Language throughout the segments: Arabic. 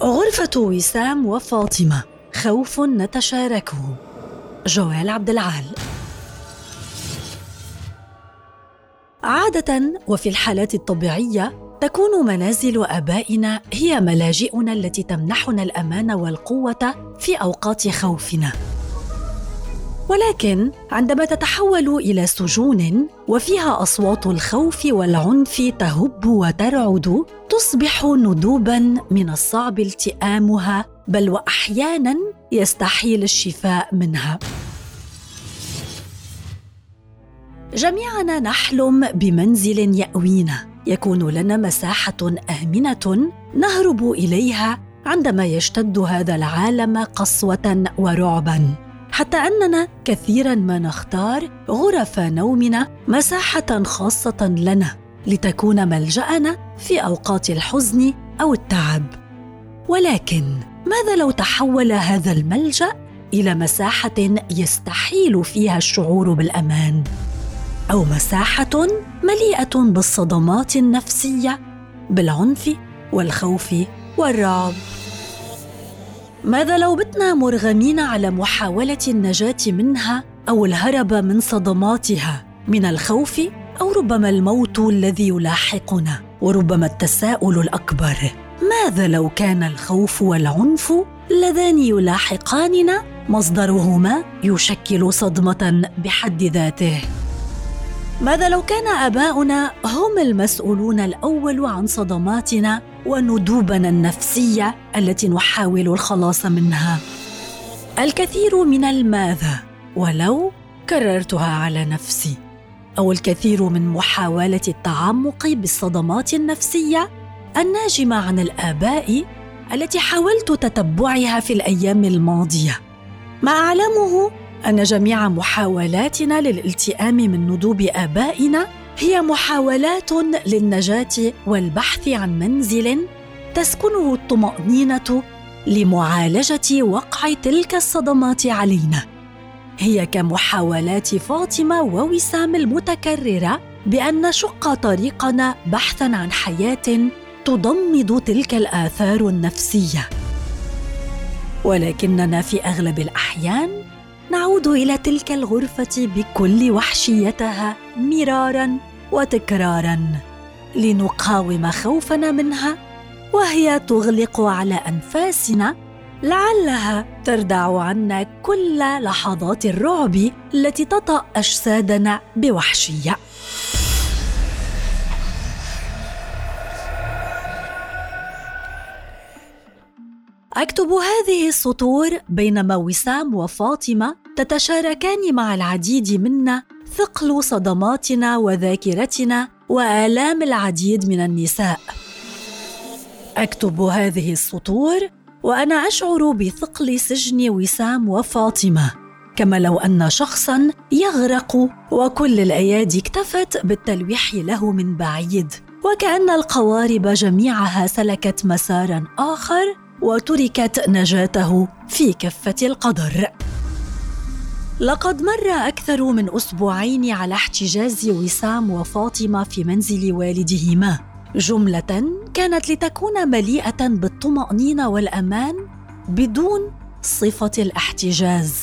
غرفة وسام وفاطمة خوف نتشاركه. جوال عبد العال. عادة وفي الحالات الطبيعية تكون منازل آبائنا هي ملاجئنا التي تمنحنا الأمان والقوة في أوقات خوفنا. ولكن عندما تتحول إلى سجون وفيها أصوات الخوف والعنف تهب وترعد تصبح ندوبا من الصعب التئامها بل واحيانا يستحيل الشفاء منها. جميعنا نحلم بمنزل يأوينا. يكون لنا مساحة آمنة نهرب إليها عندما يشتد هذا العالم قسوة ورعبا. حتى أننا كثيرا ما نختار غرف نومنا مساحة خاصة لنا لتكون ملجأنا في أوقات الحزن أو التعب. ولكن ماذا لو تحول هذا الملجأ إلى مساحة يستحيل فيها الشعور بالأمان؟ أو مساحة مليئة بالصدمات النفسية بالعنف والخوف والرعب؟ ماذا لو بتنا مرغمين على محاولة النجاة منها أو الهرب من صدماتها من الخوف أو ربما الموت الذي يلاحقنا وربما التساؤل الأكبر ماذا لو كان الخوف والعنف اللذان يلاحقاننا؟ مصدرهما يشكل صدمة بحد ذاته. ماذا لو كان آباؤنا هم المسؤولون الأول عن صدماتنا وندوبنا النفسية التي نحاول الخلاص منها؟ الكثير من الماذا ولو كررتها على نفسي أو الكثير من محاولة التعمق بالصدمات النفسية الناجمة عن الآباء التي حاولت تتبعها في الأيام الماضية. ما أعلمه أن جميع محاولاتنا للالتئام من ندوب آبائنا هي محاولات للنجاة والبحث عن منزل تسكنه الطمأنينة لمعالجة وقع تلك الصدمات علينا. هي كمحاولات فاطمة ووسام المتكررة بأن نشق طريقنا بحثا عن حياة تضمد تلك الآثار النفسية. ولكننا في أغلب الأحيان نعود إلى تلك الغرفة بكل وحشيتها مرارا وتكرارا لنقاوم خوفنا منها وهي تغلق على أنفاسنا لعلها تردع عنا كل لحظات الرعب التي تطأ أجسادنا بوحشية. أكتب هذه السطور بينما وسام وفاطمة تتشاركان مع العديد منا ثقل صدماتنا وذاكرتنا وآلام العديد من النساء. أكتب هذه السطور وأنا أشعر بثقل سجن وسام وفاطمة. كما لو أن شخصا يغرق وكل الأيادي اكتفت بالتلويح له من بعيد وكأن القوارب جميعها سلكت مسارا آخر وتركت نجاته في كفه القدر. لقد مر أكثر من أسبوعين على احتجاز وسام وفاطمة في منزل والدهما. جملة كانت لتكون مليئة بالطمأنينة والأمان بدون صفة الاحتجاز.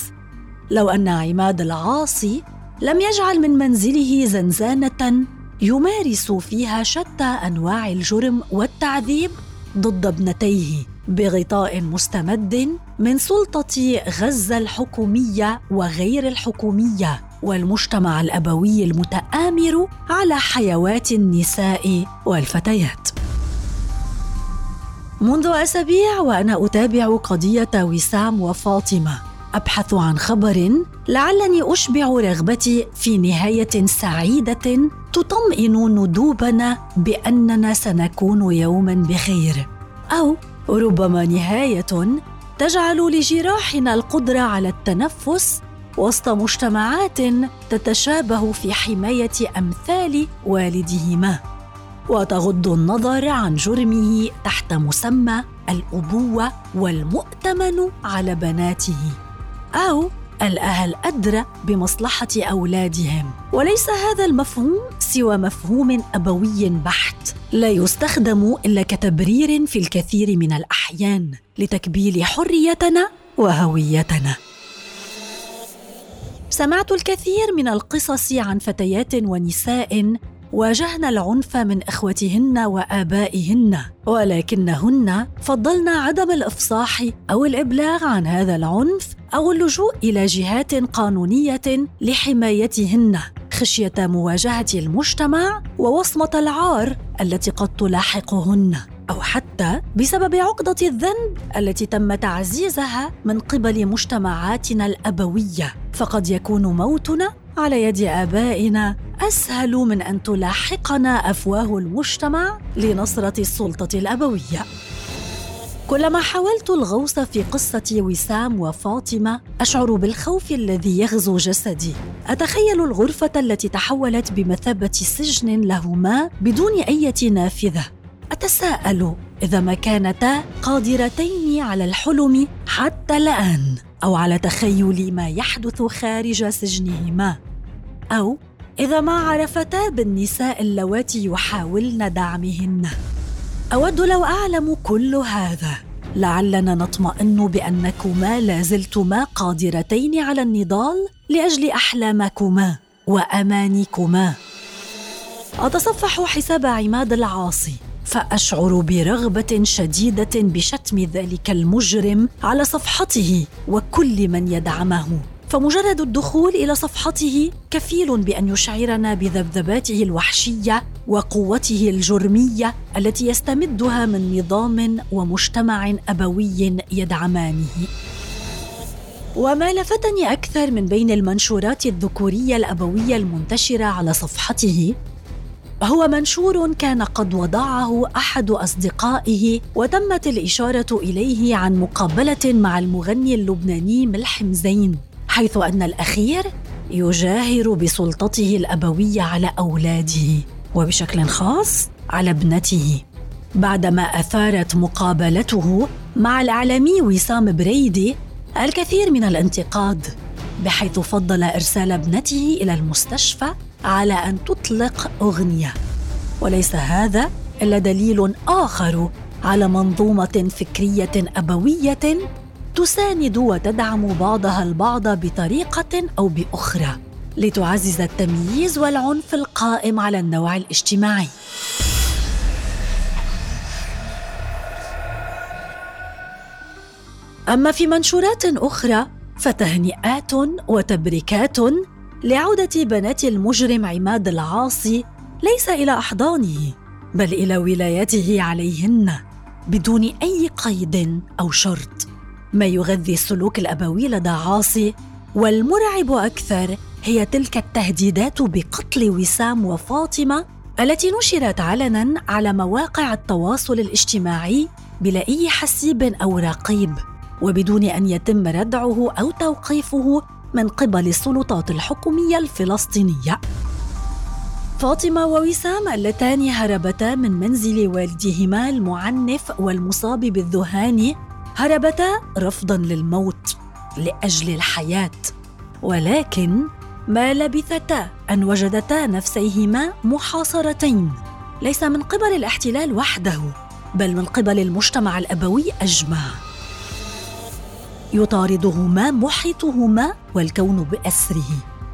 لو أن عماد العاصي لم يجعل من منزله زنزانة يمارس فيها شتى أنواع الجرم والتعذيب ضد ابنتيه. بغطاء مستمد من سلطة غزة الحكومية وغير الحكومية والمجتمع الأبوي المتآمر على حيوات النساء والفتيات. منذ أسابيع وأنا أتابع قضية وسام وفاطمة أبحث عن خبر لعلني أشبع رغبتي في نهاية سعيدة تطمئن ندوبنا بأننا سنكون يوما بخير أو ربما نهاية تجعل لجراحنا القدرة على التنفس وسط مجتمعات تتشابه في حماية أمثال والدهما وتغض النظر عن جرمه تحت مسمى الأبوة والمؤتمن على بناته أو الأهل أدرى بمصلحة أولادهم. وليس هذا المفهوم سوى مفهوم أبوي بحت. لا يستخدم إلا كتبرير في الكثير من الأحيان لتكبيل حريتنا وهويتنا. سمعت الكثير من القصص عن فتيات ونساء واجهن العنف من إخوتهن وآبائهن ولكنهن فضلن عدم الإفصاح أو الإبلاغ عن هذا العنف أو اللجوء إلى جهات قانونية لحمايتهن. خشية مواجهة المجتمع ووصمة العار التي قد تلاحقهن أو حتى بسبب عقدة الذنب التي تم تعزيزها من قبل مجتمعاتنا الأبوية. فقد يكون موتنا على يد آبائنا أسهل من أن تلاحقنا أفواه المجتمع لنصرة السلطة الأبوية. كلما حاولت الغوص في قصة وسام وفاطمة أشعر بالخوف الذي يغزو جسدي. أتخيل الغرفة التي تحولت بمثابة سجن لهما بدون أي نافذة. أتساءل إذا ما كانتا قادرتين على الحلم حتى الآن أو على تخيل ما يحدث خارج سجنهما. أو إذا ما عرفتا بالنساء اللواتي يحاولن دعمهن. أود لو أعلم كل هذا. لعلنا نطمئن بأنكما لازلتما قادرتين على النضال لأجل أحلامكما وأمانيكما. أتصفح حساب عماد العاصي فأشعر برغبة شديدة بشتم ذلك المجرم على صفحته وكل من يدعمه. فمجرد الدخول إلى صفحته كفيل بأن يشعرنا بذبذباته الوحشية وقوته الجرمية التي يستمدها من نظام ومجتمع أبوي يدعمانه وما لفتني أكثر من بين المنشورات الذكورية الأبوية المنتشرة على صفحته هو منشور كان قد وضعه أحد أصدقائه وتمت الإشارة إليه عن مقابلة مع المغني اللبناني ملحم زين حيث أن الأخير يجاهر بسلطته الأبوية على أولاده. وبشكل خاص على ابنته. بعدما أثارت مقابلته مع الإعلامي وسام بريدي الكثير من الانتقاد بحيث فضل إرسال ابنته إلى المستشفى على أن تطلق أغنية. وليس هذا إلا دليل آخر على منظومة فكرية أبوية تساند وتدعم بعضها البعض بطريقة أو بأخرى. لتعزز التمييز والعنف القائم على النوع الاجتماعي. أما في منشورات أخرى فتهنئات وتبريكات لعودة بنات المجرم عماد العاصي ليس إلى أحضانه بل إلى ولايته عليهن بدون أي قيد أو شرط. ما يغذي السلوك الأبوي لدى عاصي والمرعب أكثر هي تلك التهديدات بقتل وسام وفاطمة التي نشرت علنا على مواقع التواصل الاجتماعي بلا اي حسيب أو رقيب وبدون أن يتم ردعه أو توقيفه من قبل السلطات الحكومية الفلسطينية. فاطمة ووسام اللتان هربتا من منزل والدهما المعنف والمصاب بالذهان هربتا رفضا للموت لأجل الحياة. ولكن ما لبثتا أن وجدتا نفسيهما محاصرتين. ليس من قبل الاحتلال وحده بل من قبل المجتمع الأبوي أجمع. يطاردهما محيطهما والكون بأسره.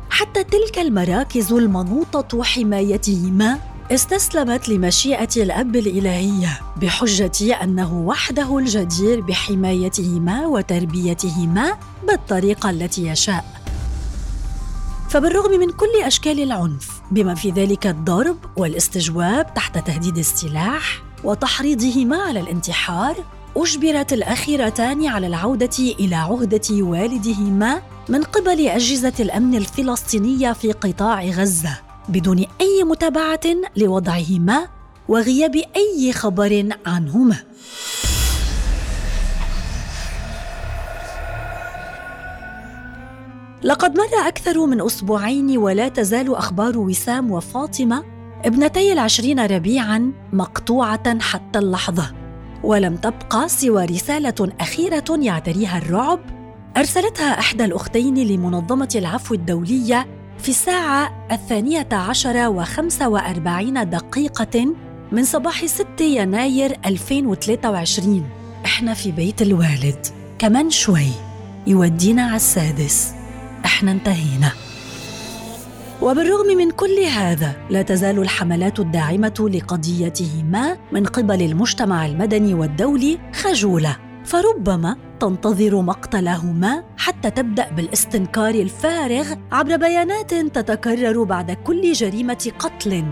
حتى تلك المراكز المنوطة حمايتهما استسلمت لمشيئة الأب الإلهية بحجة أنه وحده الجدير بحمايتهما وتربيتهما بالطريقة التي يشاء. فبالرغم من كل أشكال العنف بما في ذلك الضرب والاستجواب تحت تهديد السلاح وتحريضهما على الانتحار أجبرت الأخيرتان على العودة إلى عهدة والدهما من قبل أجهزة الأمن الفلسطينية في قطاع غزة بدون أي متابعة لوضعهما وغياب أي خبر عنهما. لقد مر أكثر من أسبوعين ولا تزال أخبار وسام وفاطمة ابنتي العشرين ربيعا مقطوعة حتى اللحظة ولم تبقى سوى رسالة أخيرة يعتريها الرعب. أرسلتها إحدى الأختين لمنظمة العفو الدولية في الساعة الثانية عشر وخمسة وأربعين دقيقة من صباح 6 يناير 2023 إحنا في بيت الوالد. كمان شوي. يودينا على السادس. إحنا انتهينا. وبالرغم من كل هذا لا تزال الحملات الداعمة لقضيته ما من قبل المجتمع المدني والدولي خجولة. فربما تنتظر مقتلهما حتى تبدأ بالاستنكار الفارغ عبر بيانات تتكرر بعد كل جريمة قتل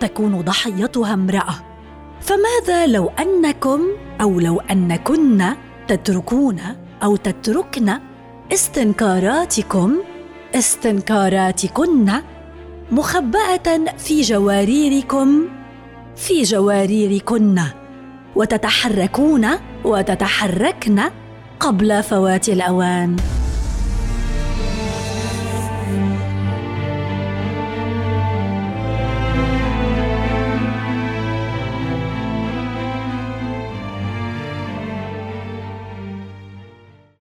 تكون ضحيتها امرأة. فماذا لو أنكم أو لو أنكن تتركون أو تتركن استنكاراتكم استنكاراتكن مخبأة في جواريركم في جواريركن وتتحركون وتتحركن قبل فوات الأوان.